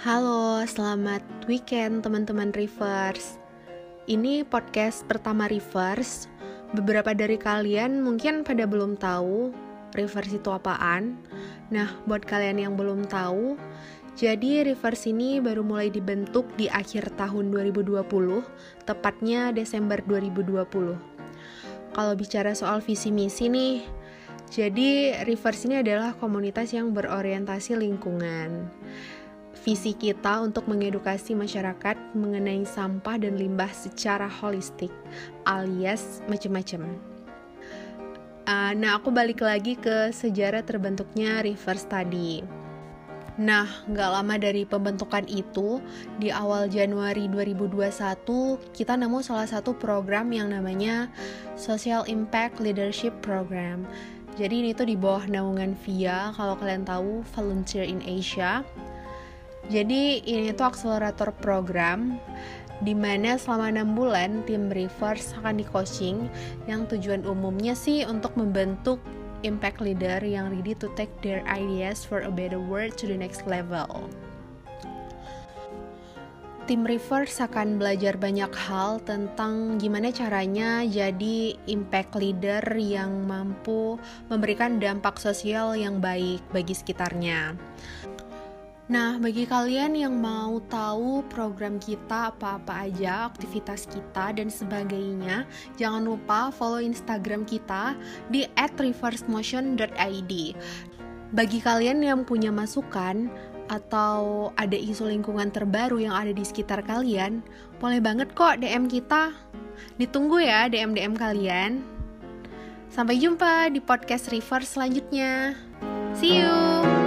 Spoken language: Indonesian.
Selamat weekend teman-teman Reverse. Ini podcast pertama Reverse. Beberapa dari kalian mungkin pada belum tahu Reverse itu apaan. Nah, buat kalian yang belum tahu, jadi Reverse ini baru mulai dibentuk di akhir tahun 2020, tepatnya Desember 2020. Kalau bicara soal visi misi nih, jadi Reverse ini adalah komunitas yang berorientasi lingkungan visi kita untuk mengedukasi masyarakat mengenai sampah dan limbah secara holistik, alias macam-macam. Uh, nah, aku balik lagi ke sejarah terbentuknya reverse tadi. Nah, nggak lama dari pembentukan itu, di awal Januari 2021, kita nemu salah satu program yang namanya Social Impact Leadership Program. Jadi ini tuh di bawah naungan VIA, kalau kalian tahu, Volunteer in Asia jadi ini tuh akselerator program di mana selama enam bulan tim Reverse akan di coaching yang tujuan umumnya sih untuk membentuk impact leader yang ready to take their ideas for a better world to the next level. Tim Reverse akan belajar banyak hal tentang gimana caranya jadi impact leader yang mampu memberikan dampak sosial yang baik bagi sekitarnya. Nah, bagi kalian yang mau tahu program kita apa-apa aja, aktivitas kita dan sebagainya, jangan lupa follow Instagram kita di @reversemotion.id. Bagi kalian yang punya masukan atau ada isu lingkungan terbaru yang ada di sekitar kalian, boleh banget kok DM kita. Ditunggu ya DM-DM kalian. Sampai jumpa di podcast Reverse selanjutnya. See you.